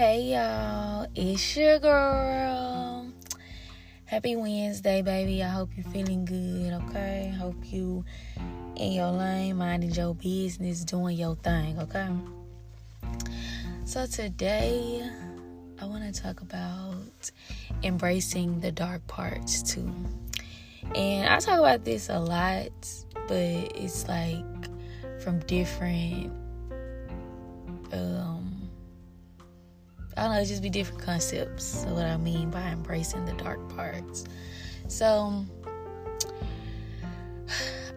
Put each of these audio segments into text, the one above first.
Hey y'all, it's your girl. Happy Wednesday, baby. I hope you're feeling good, okay? Hope you in your lane, minding your business, doing your thing, okay? So today, I want to talk about embracing the dark parts too. And I talk about this a lot, but it's like from different um I don't know, it's just be different concepts of what I mean by embracing the dark parts. So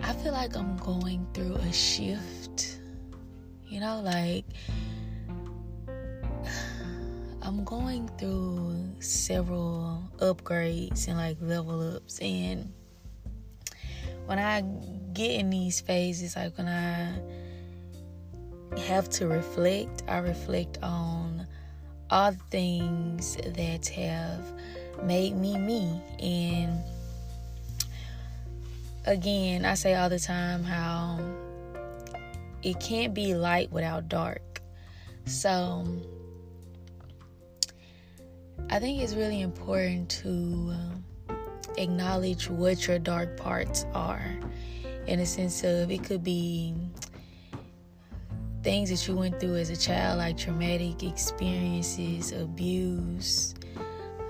I feel like I'm going through a shift. You know, like I'm going through several upgrades and like level ups and when I get in these phases, like when I have to reflect, I reflect on all the things that have made me me. And again, I say all the time how it can't be light without dark. So I think it's really important to uh, acknowledge what your dark parts are in a sense of it could be things that you went through as a child, like traumatic experiences, abuse,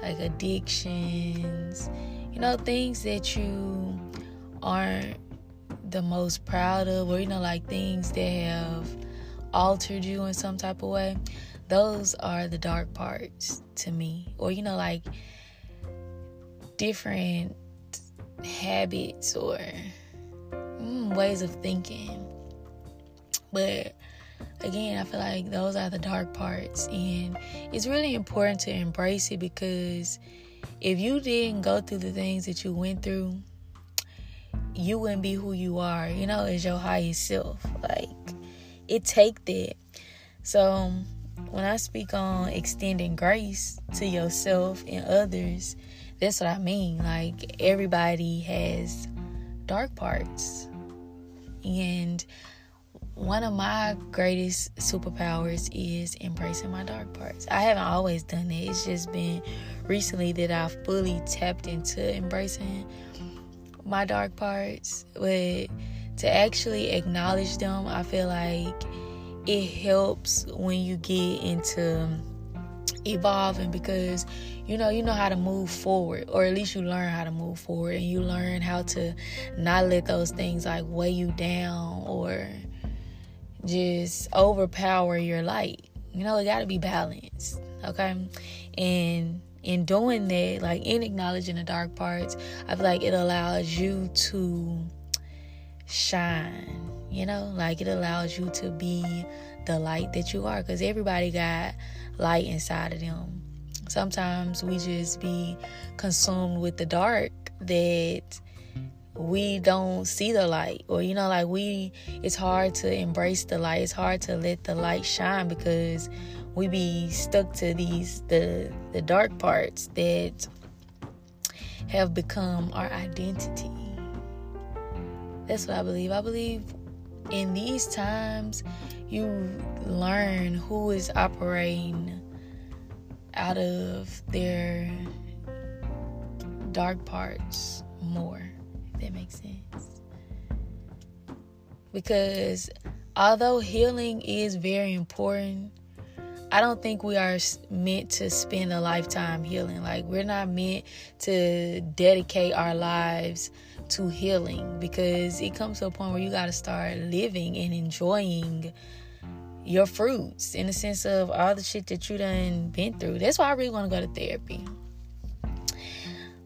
like addictions, you know, things that you aren't the most proud of, or you know, like things that have altered you in some type of way. Those are the dark parts to me, or you know, like different habits or mm, ways of thinking. But again, I feel like those are the dark parts, and it's really important to embrace it because if you didn't go through the things that you went through, you wouldn't be who you are, you know, as your highest self. Like, it take that. So, when I speak on extending grace to yourself and others, that's what I mean. Like, everybody has dark parts. And one of my greatest superpowers is embracing my dark parts. I haven't always done it. It's just been recently that I've fully tapped into embracing my dark parts. But to actually acknowledge them, I feel like it helps when you get into evolving because you know you know how to move forward or at least you learn how to move forward and you learn how to not let those things like weigh you down or just overpower your light. You know, it got to be balanced, okay? And in doing that, like in acknowledging the dark parts, I feel like it allows you to shine, you know? Like it allows you to be the light that you are because everybody got light inside of them. Sometimes we just be consumed with the dark that we don't see the light. Or you know like we it's hard to embrace the light. It's hard to let the light shine because we be stuck to these the the dark parts that have become our identity. That's what i believe. I believe in these times you learn who is operating out of their dark parts more that makes sense. Because although healing is very important, I don't think we are meant to spend a lifetime healing. Like, we're not meant to dedicate our lives to healing because it comes to a point where you got to start living and enjoying your fruits in the sense of all the shit that you done been through. That's why I really want to go to therapy.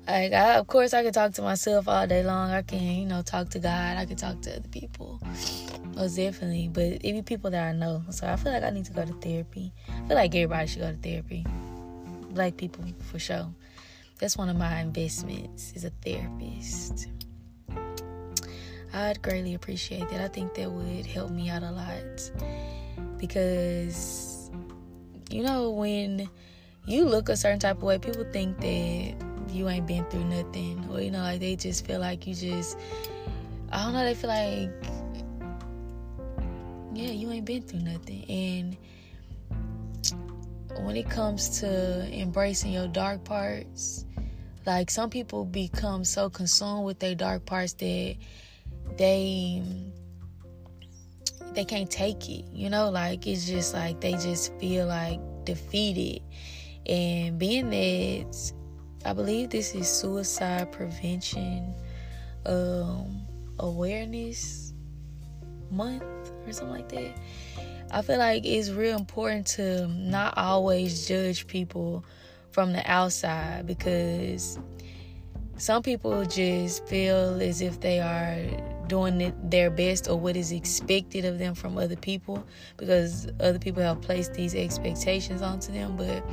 Like, I, of course, I can talk to myself all day long. I can, you know, talk to God. I can talk to other people. Most definitely. But it be people that I know. So I feel like I need to go to therapy. I feel like everybody should go to therapy. Black people, for sure. That's one of my investments, is a therapist. I'd greatly appreciate that. I think that would help me out a lot. Because, you know, when you look a certain type of way, people think that you ain't been through nothing or you know like they just feel like you just i don't know they feel like yeah you ain't been through nothing and when it comes to embracing your dark parts, like some people become so consumed with their dark parts that they they can't take it. You know, like it's just like they just feel like defeated. And being that I believe this is suicide prevention um awareness month or something like that. I feel like it's real important to not always judge people from the outside because some people just feel as if they are doing their best or what is expected of them from other people because other people have placed these expectations onto them but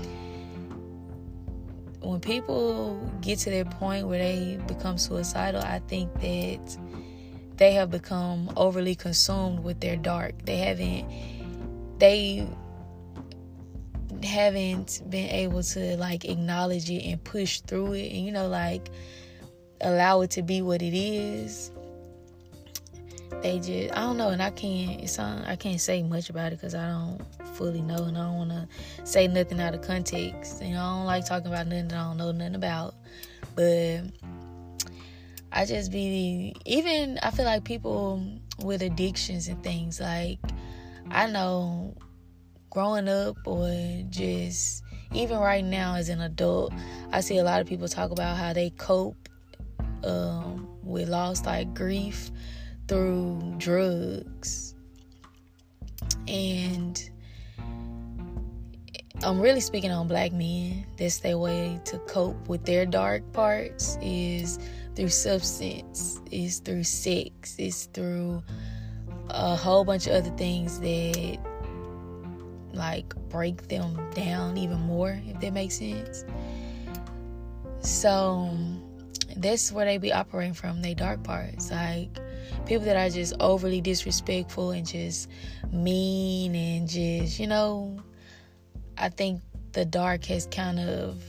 when people get to that point where they become suicidal i think that they have become overly consumed with their dark. They haven't they haven't been able to like acknowledge it and push through it and you know like allow it to be what it is. They just I don't know and I can't it's on, I can't say much about it because I don't fully know and I don't want to say nothing out of context you know I don't like talking about nothing that I don't know nothing about but I just be even I feel like people with addictions and things like I know growing up or just even right now as an adult, I see a lot of people talk about how they cope um, with loss like grief through drugs. And I'm really speaking on black men. That's their way to cope with their dark parts is through substance, is through sex, is through a whole bunch of other things that like break them down even more if that makes sense so that's where they be operating from they dark parts like people that are just overly disrespectful and just mean and just you know i think the dark has kind of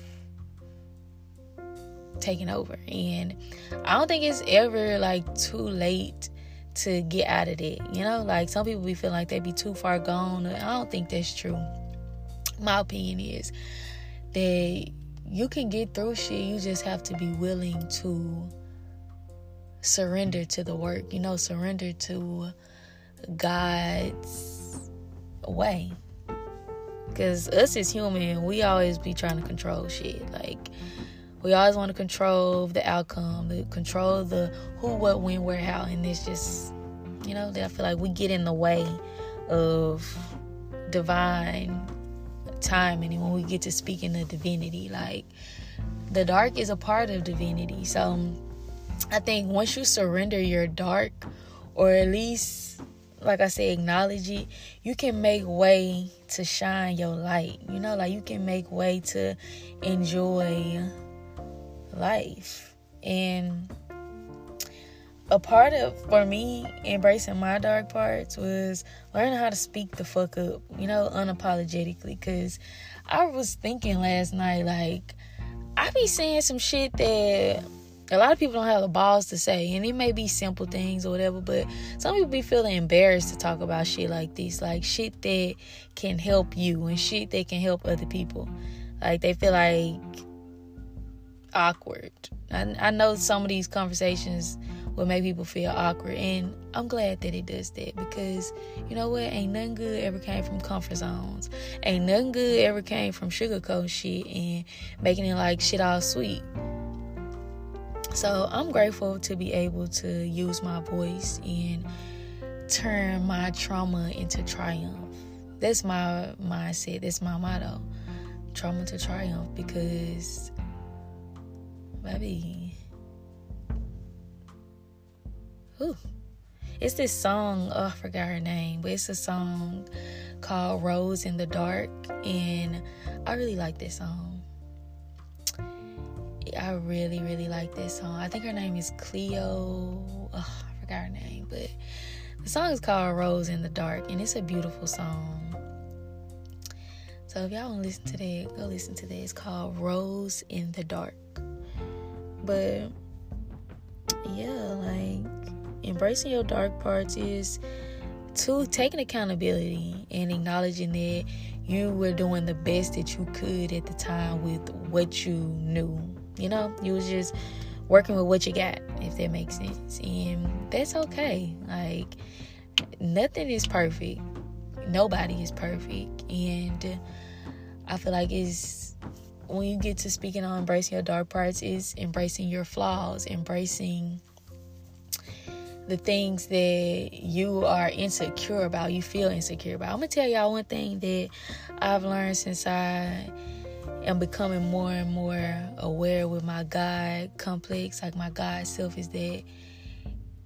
taken over and i don't think it's ever like too late to get out of it. You know, like some people be feeling like they'd be too far gone. I don't think that's true. My opinion is that you can get through shit. You just have to be willing to surrender to the work. You know, surrender to God's way. Cause us as human, we always be trying to control shit. Like we always want to control the outcome, the control the who, what, when, where, how, and it's just, you know, I feel like we get in the way of divine timing and when we get to speaking the divinity. Like the dark is a part of divinity. So I think once you surrender your dark, or at least like I say, acknowledge it, you can make way to shine your light. You know, like you can make way to enjoy life. And a part of for me embracing my dark parts was learning how to speak the fuck up, you know, unapologetically. Cause I was thinking last night, like, I be saying some shit that a lot of people don't have the balls to say, and it may be simple things or whatever, but some people be feeling embarrassed to talk about shit like this, like shit that can help you and shit that can help other people. Like they feel like awkward. I, I know some of these conversations will make people feel awkward, and I'm glad that it does that because you know what? Ain't nothing good ever came from comfort zones. Ain't nothing good ever came from sugarcoat shit and making it like shit all sweet. So I'm grateful to be able to use my voice and turn my trauma into triumph. That's my mindset. That's my motto. Trauma to triumph because baby. It's this song, oh, I forgot her name, but it's a song called Rose in the Dark, and I really like this song. I really, really like this song. I think her name is Cleo. Oh, I forgot her name, but the song is called Rose in the Dark, and it's a beautiful song. So if y'all want to listen to that, go listen to that. It's called Rose in the Dark. But yeah, like embracing your dark parts is to taking accountability and acknowledging that you were doing the best that you could at the time with what you knew. You know, you was just working with what you got, if that makes sense. And that's okay. Like, nothing is perfect. Nobody is perfect. And I feel like it's when you get to speaking on embracing your dark parts, is embracing your flaws, embracing the things that you are insecure about, you feel insecure about. I'm gonna tell y'all one thing that I've learned since I am becoming more and more aware with my God complex, like my God self, is that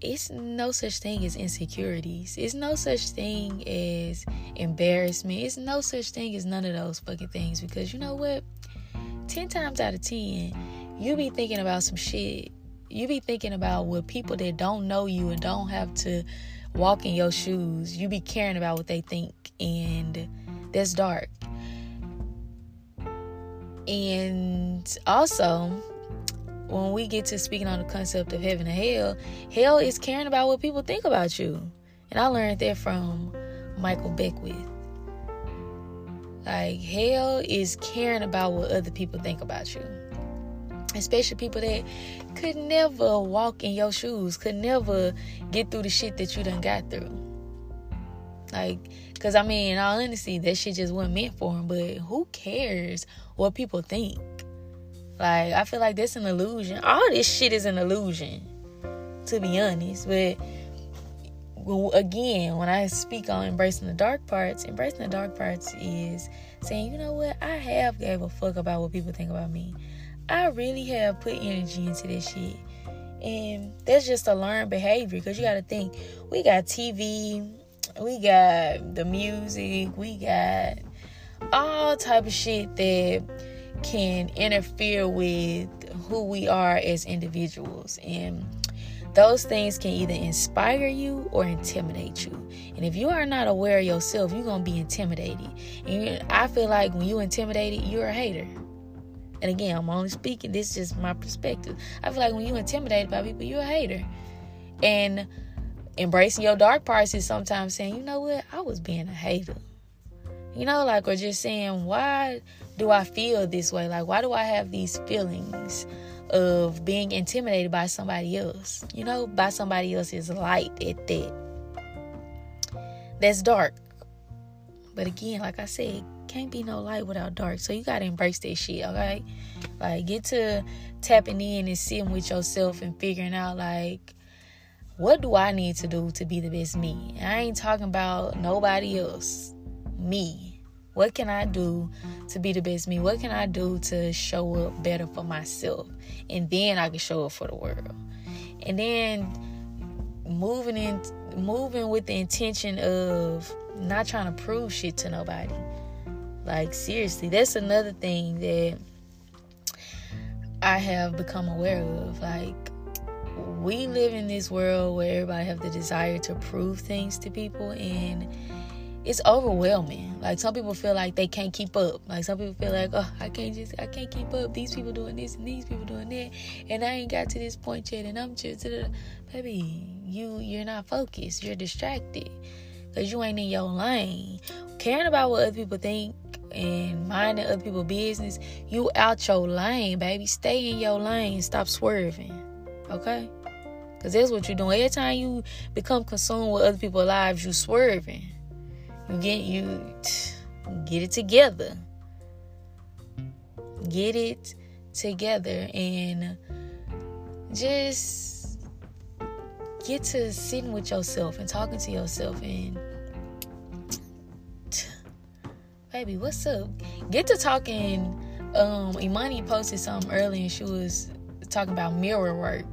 it's no such thing as insecurities. It's no such thing as embarrassment. It's no such thing as none of those fucking things because you know what? 10 times out of 10, you be thinking about some shit you be thinking about what people that don't know you and don't have to walk in your shoes, you be caring about what they think, and that's dark. And also, when we get to speaking on the concept of heaven and hell, hell is caring about what people think about you. And I learned that from Michael Beckwith. Like, hell is caring about what other people think about you especially people that could never walk in your shoes, could never get through the shit that you done got through. Like, cause I mean, in all honesty, that shit just wasn't meant for him. But who cares what people think? Like, I feel like that's an illusion. All this shit is an illusion, to be honest. But again, when I speak on embracing the dark parts, embracing the dark parts is saying, you know what, I have gave a fuck about what people think about me. I really have put energy into this shit. And that's just a learned behavior because you got to think we got TV, we got the music, we got all type of shit that can interfere with who we are as individuals. And those things can either inspire you or intimidate you. And if you are not aware of yourself, you're going to be intimidated. And I feel like when you're intimidated, you're a hater. And again, I'm only speaking, this is just my perspective. I feel like when you're intimidated by people, you're a hater. And embracing your dark parts is sometimes saying, you know what, I was being a hater. You know, like, or just saying, why do I feel this way? Like, why do I have these feelings of being intimidated by somebody else? You know, by somebody else's light at that. That's dark. But again, like I said, can't be no light without dark. So you gotta embrace that shit, okay? Like get to tapping in and sitting with yourself and figuring out like what do I need to do to be the best me? I ain't talking about nobody else. Me. What can I do to be the best me? What can I do to show up better for myself? And then I can show up for the world. And then moving in moving with the intention of not trying to prove shit to nobody. Like, seriously, that's another thing that I have become aware of. Like, we live in this world where everybody have the desire to prove things to people and it's overwhelming. Like some people feel like they can't keep up. Like some people feel like, oh, I can't just, I can't keep up. These people doing this and these people doing that, and I ain't got to this point yet, and I'm just, baby, you, you're not focused. You're distracted because you ain't in your lane. Caring about what other people think and minding other people's business, you out your lane, baby. Stay in your lane. Stop swerving. Okay? Because that's what you're doing. Every time you become consumed with other people's lives, you swerving. You get you get it together. Get it together and just get to sitting with yourself and talking to yourself and baby, what's up? Get to talking. Um, Imani posted something earlier and she was talking about mirror work.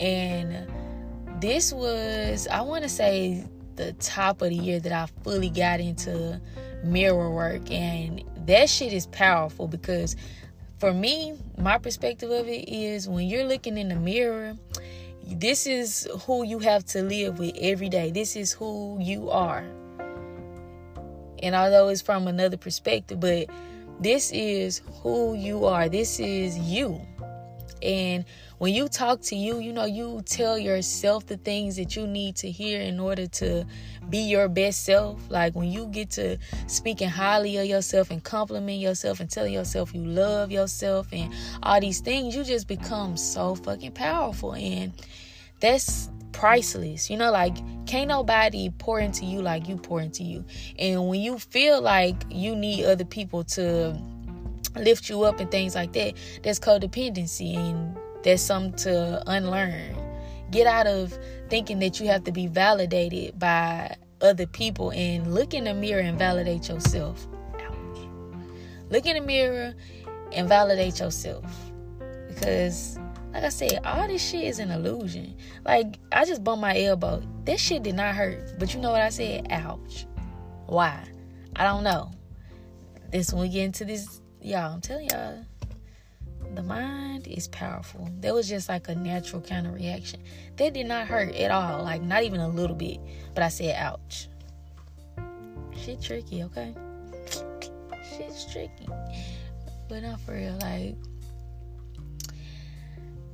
And this was, I want to say, the top of the year that I fully got into mirror work. And that shit is powerful because for me, my perspective of it is when you're looking in the mirror, this is who you have to live with every day. This is who you are. And although it's from another perspective, but this is who you are. This is you. And when you talk to you, you know, you tell yourself the things that you need to hear in order to be your best self. Like when you get to speaking highly of yourself and complimenting yourself and telling yourself you love yourself and all these things, you just become so fucking powerful. And that's priceless. You know, like can't nobody pour into you like you pour into you. And when you feel like you need other people to lift you up and things like that, that's codependency and that's something to unlearn. Get out of thinking that you have to be validated by other people and look in the mirror and validate yourself. Ouch. Look in the mirror and validate yourself. Because like I said, all this shit is an illusion. Like, I just bumped my elbow. This shit did not hurt. But you know what I said? Ouch. Why? I don't know. This when we get into this, y'all, I'm telling y'all, the mind is powerful. That was just like a natural kind of reaction. That did not hurt at all. Like, not even a little bit. But I said, ouch. Shit tricky, okay? Shit's tricky. But not for real. Like,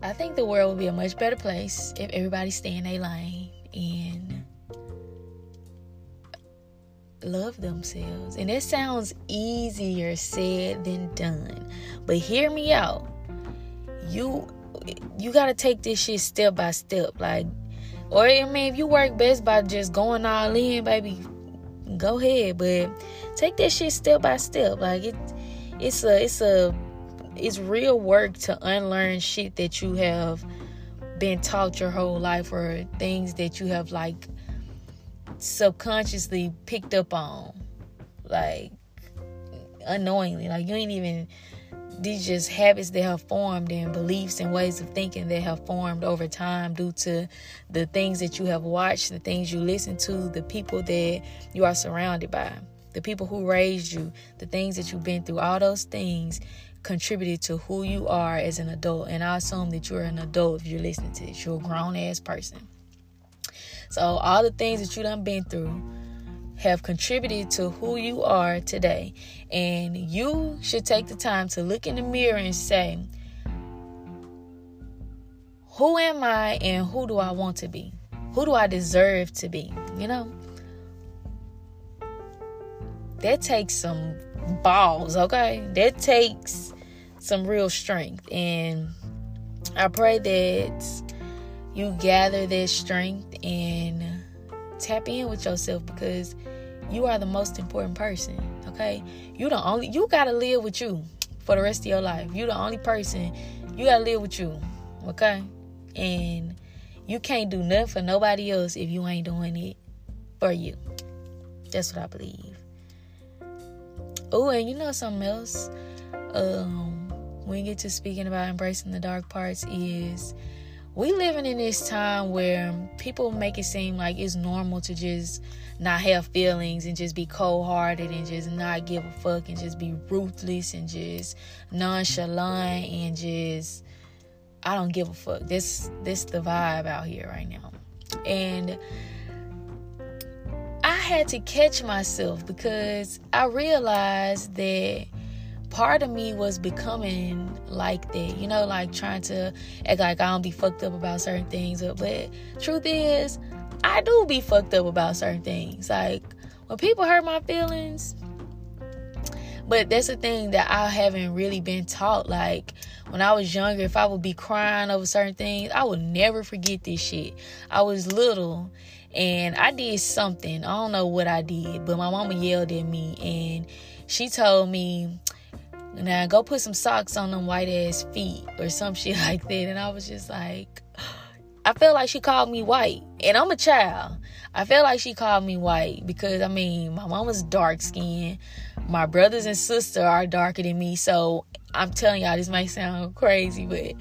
I think the world would be a much better place if everybody stay in their lane and love themselves. And it sounds easier said than done. But hear me out. You you gotta take this shit step by step. Like or I mean if you work best by just going all in, baby, go ahead. But take that shit step by step. Like it it's a it's a it's real work to unlearn shit that you have been taught your whole life or things that you have like subconsciously picked up on like unknowingly like you ain't even these just habits that have formed and beliefs and ways of thinking that have formed over time due to the things that you have watched the things you listen to the people that you are surrounded by the people who raised you the things that you've been through all those things contributed to who you are as an adult. And I assume that you're an adult if you're listening to this. You're a grown ass person. So all the things that you done been through have contributed to who you are today. And you should take the time to look in the mirror and say, who am I and who do I want to be? Who do I deserve to be? You know? That takes some balls, okay? That takes some real strength. And I pray that you gather that strength and tap in with yourself because you are the most important person, okay? You the only you gotta live with you for the rest of your life. You the only person you gotta live with you, okay? And you can't do nothing for nobody else if you ain't doing it for you. That's what I believe. Oh, and you know something else? Um, when you get to speaking about embracing the dark parts is we living in this time where people make it seem like it's normal to just not have feelings and just be cold hearted and just not give a fuck and just be ruthless and just nonchalant and just I don't give a fuck. This this the vibe out here right now. And I had to catch myself because I realized that part of me was becoming like that, you know, like trying to act like I don't be fucked up about certain things. But truth is, I do be fucked up about certain things. Like when people hurt my feelings, but that's the thing that I haven't really been taught. Like when I was younger, if I would be crying over certain things, I would never forget this shit. I was little and I did something. I don't know what I did, but my mama yelled at me and she told me, now go put some socks on them white ass feet or some shit like that. And I was just like, I felt like she called me white. And I'm a child. I felt like she called me white because I mean, my mama's dark skinned. My brothers and sister are darker than me. So I'm telling y'all, this might sound crazy, but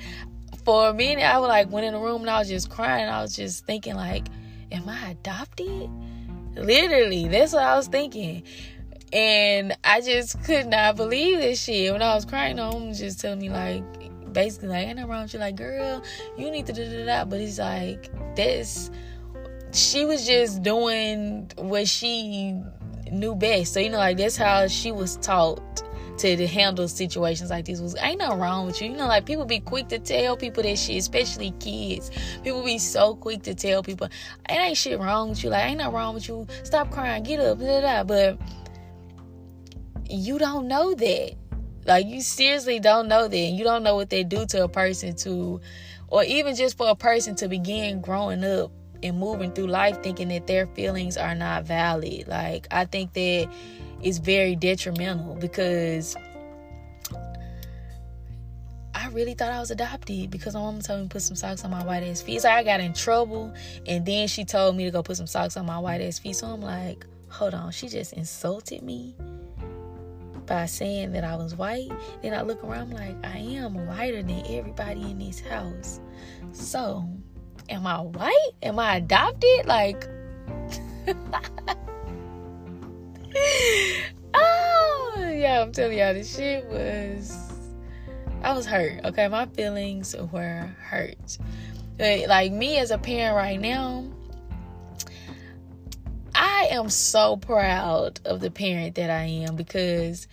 for a minute, I was like, went in the room and I was just crying. I was just thinking, like, am I adopted? Literally, that's what I was thinking. And I just could not believe this shit. When I was crying, home just telling me like basically like ain't nothing wrong with you like girl, you need to do that. But it's like this she was just doing what she knew best. So you know, like that's how she was taught to, handle situations like this was ain't nothing wrong with you. You know, like people be quick to tell people that shit, especially kids. People be so quick to tell people, it ain't shit wrong with you. Like, ain't nothing wrong with you. Stop crying, get up, blah, blah, blah. But you don't know that. Like you seriously don't know that. You don't know what they do to a person to or even just for a person to begin growing up and moving through life thinking that their feelings are not valid. Like I think that is very detrimental because I really thought I was adopted because my mom told me to put some socks on my white ass feet. So I got in trouble and then she told me to go put some socks on my white ass feet. So I'm like, hold on, she just insulted me by saying that I was white. Then I look around, I'm like, I am whiter than everybody in this house. So, am I white? Am I adopted? Like, oh, yeah, I'm telling y'all, this shit was, I was hurt. Okay, my feelings were hurt. Like, me as a parent right now, am so proud of the parent that I am because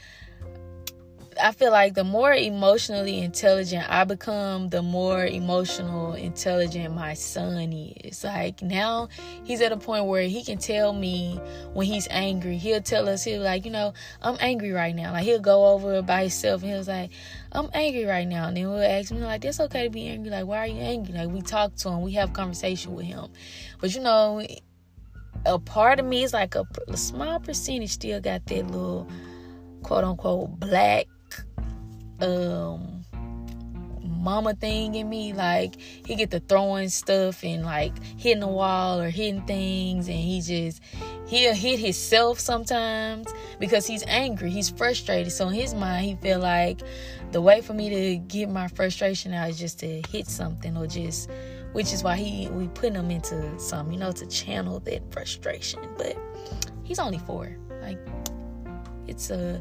I feel like the more emotionally intelligent I become, the more emotional intelligent my son is. Like now he's at a point where he can tell me when he's angry. He'll tell us, he'll like, you know, I'm angry right now. Like he'll go over by himself and he'll like, I'm angry right now. And then we'll ask him, like, that's okay to be angry. Like, why are you angry? Like we talk to him, we have conversation with him. But you know, a part of me is like a, a small percentage still got that little quote unquote black um mama thing in me. Like he get to throwing stuff and like hitting the wall or hitting things. And he just he'll hit himself sometimes because he's angry. He's frustrated. So in his mind he feel like the way for me to get my frustration out is just to hit something or just which is why he we put him into some, you know, to channel that frustration. But he's only four. Like it's a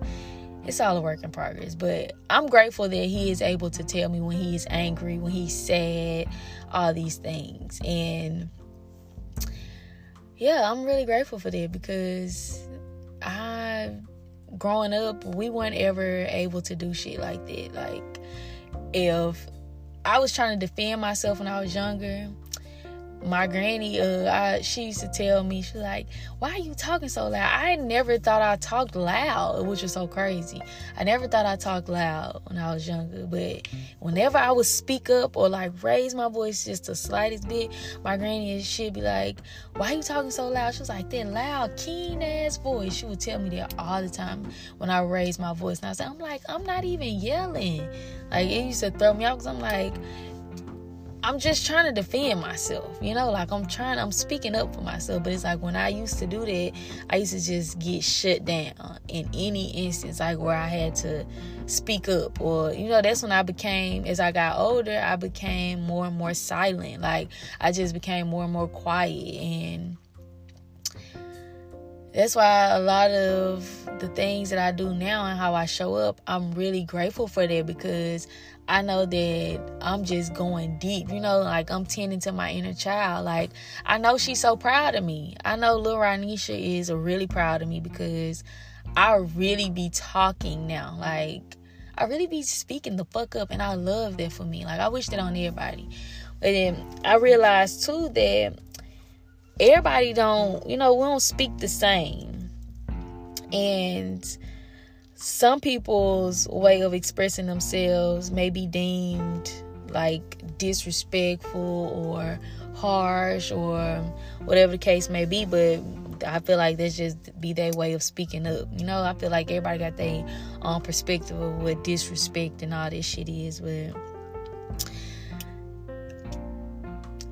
it's all a work in progress. But I'm grateful that he is able to tell me when he's angry, when he's sad, all these things. And yeah, I'm really grateful for that because I growing up, we weren't ever able to do shit like that. Like if I was trying to defend myself when I was younger my granny, uh, I, she used to tell me, she's like, "Why are you talking so loud?" I never thought I talked loud, which is so crazy. I never thought I talked loud when I was younger, but whenever I would speak up or like raise my voice just the slightest bit, my granny she'd be like, "Why are you talking so loud?" She was like, "That loud, keen ass voice." She would tell me that all the time when I raised my voice, and I said, "I'm like, I'm not even yelling." Like it used to throw me off because I'm like I'm just trying to defend myself, you know, like I'm trying, I'm speaking up for myself. But it's like when I used to do that, I used to just get shut down in any instance, like where I had to speak up, or you know, that's when I became, as I got older, I became more and more silent. Like I just became more and more quiet, and that's why a lot of the things that I do now and how I show up, I'm really grateful for that because I know that I'm just going deep, you know, like I'm tending to my inner child. Like I know she's so proud of me. I know Lil Ranisha is really proud of me because I really be talking now. Like I really be speaking the fuck up and I love that for me. Like I wish that on everybody. But then I realized too that everybody don't, you know, we don't speak the same. And some people's way of expressing themselves may be deemed like disrespectful or harsh or whatever the case may be but i feel like that's just be their way of speaking up you know i feel like everybody got their own perspective of what disrespect and all this shit is but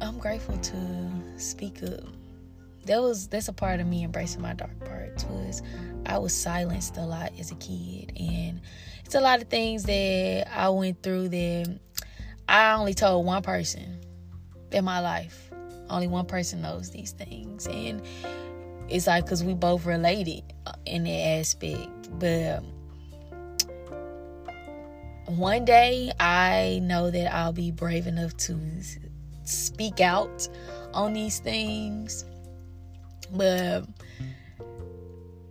i'm grateful to speak up that was that's a part of me embracing my dark parts was I was silenced a lot as a kid, and it's a lot of things that I went through that I only told one person in my life. Only one person knows these things, and it's like because we both related in that aspect. But one day, I know that I'll be brave enough to speak out on these things, but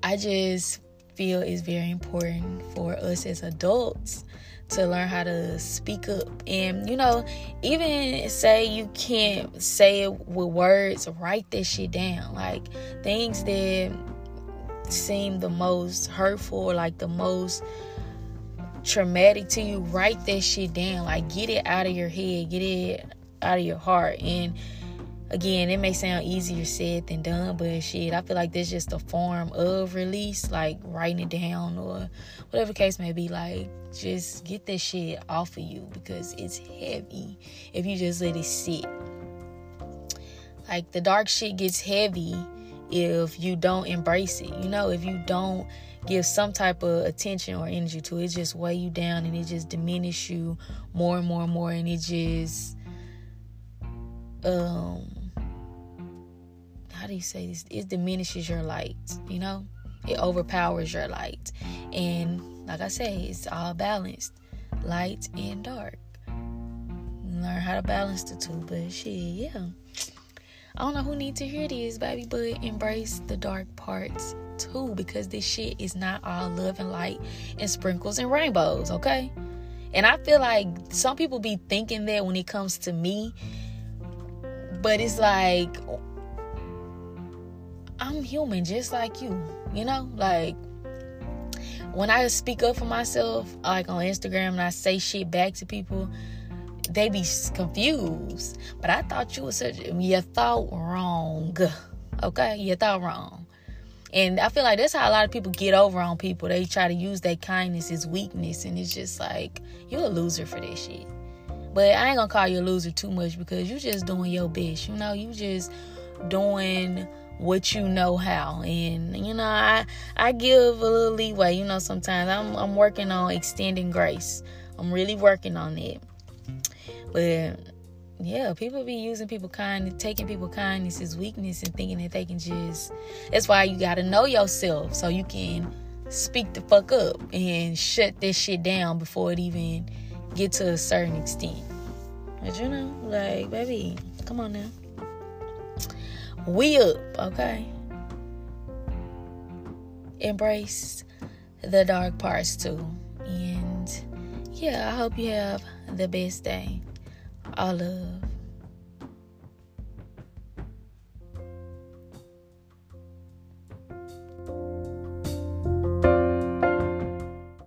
I just feel it's very important for us as adults to learn how to speak up. And, you know, even say you can't say it with words, write this shit down. Like things that seem the most hurtful, like the most traumatic to you, write that shit down. Like get it out of your head, get it out of your heart. And again, it may sound easier said than done, but shit, I feel like there's just a form of release, like writing it down or whatever case may be. Like, just get this shit off of you because it's heavy if you just let it sit. Like, the dark shit gets heavy if you don't embrace it. You know, if you don't give some type of attention or energy to it, it just weigh you down and it just diminish you more and more and more, and it just um how do you say this? It diminishes your light, you know? It overpowers your light. And like I say, it's all balanced. Light and dark. Learn how to balance the two. But shit, yeah. I don't know who need to hear this, baby, but embrace the dark parts too, because this shit is not all love and light and sprinkles and rainbows, okay? And I feel like some people be thinking that when it comes to me, but it's like I'm human just like you, you know? Like when I speak up for myself, like on Instagram, and I say shit back to people, they be confused. But I thought you were such you thought wrong. Okay? You thought wrong. And I feel like that's how a lot of people get over on people. They try to use their kindness as weakness, and it's just like you're a loser for this shit. But I ain't gonna call you a loser too much because you just doing your best. You know, you just doing what you know how. And you know i i give a little leeway you know sometimes. I'm i'm working on extending grace. I'm really working on it. But yeah people be using people kind taking people kindness as weakness and thinking that they can just that's why you got to know yourself so you can speak the fuck up and shut this shit down before it even get to a certain extent but you know like baby come on now we up, okay? Embrace the dark parts too. And yeah, I hope you have the best day. All love.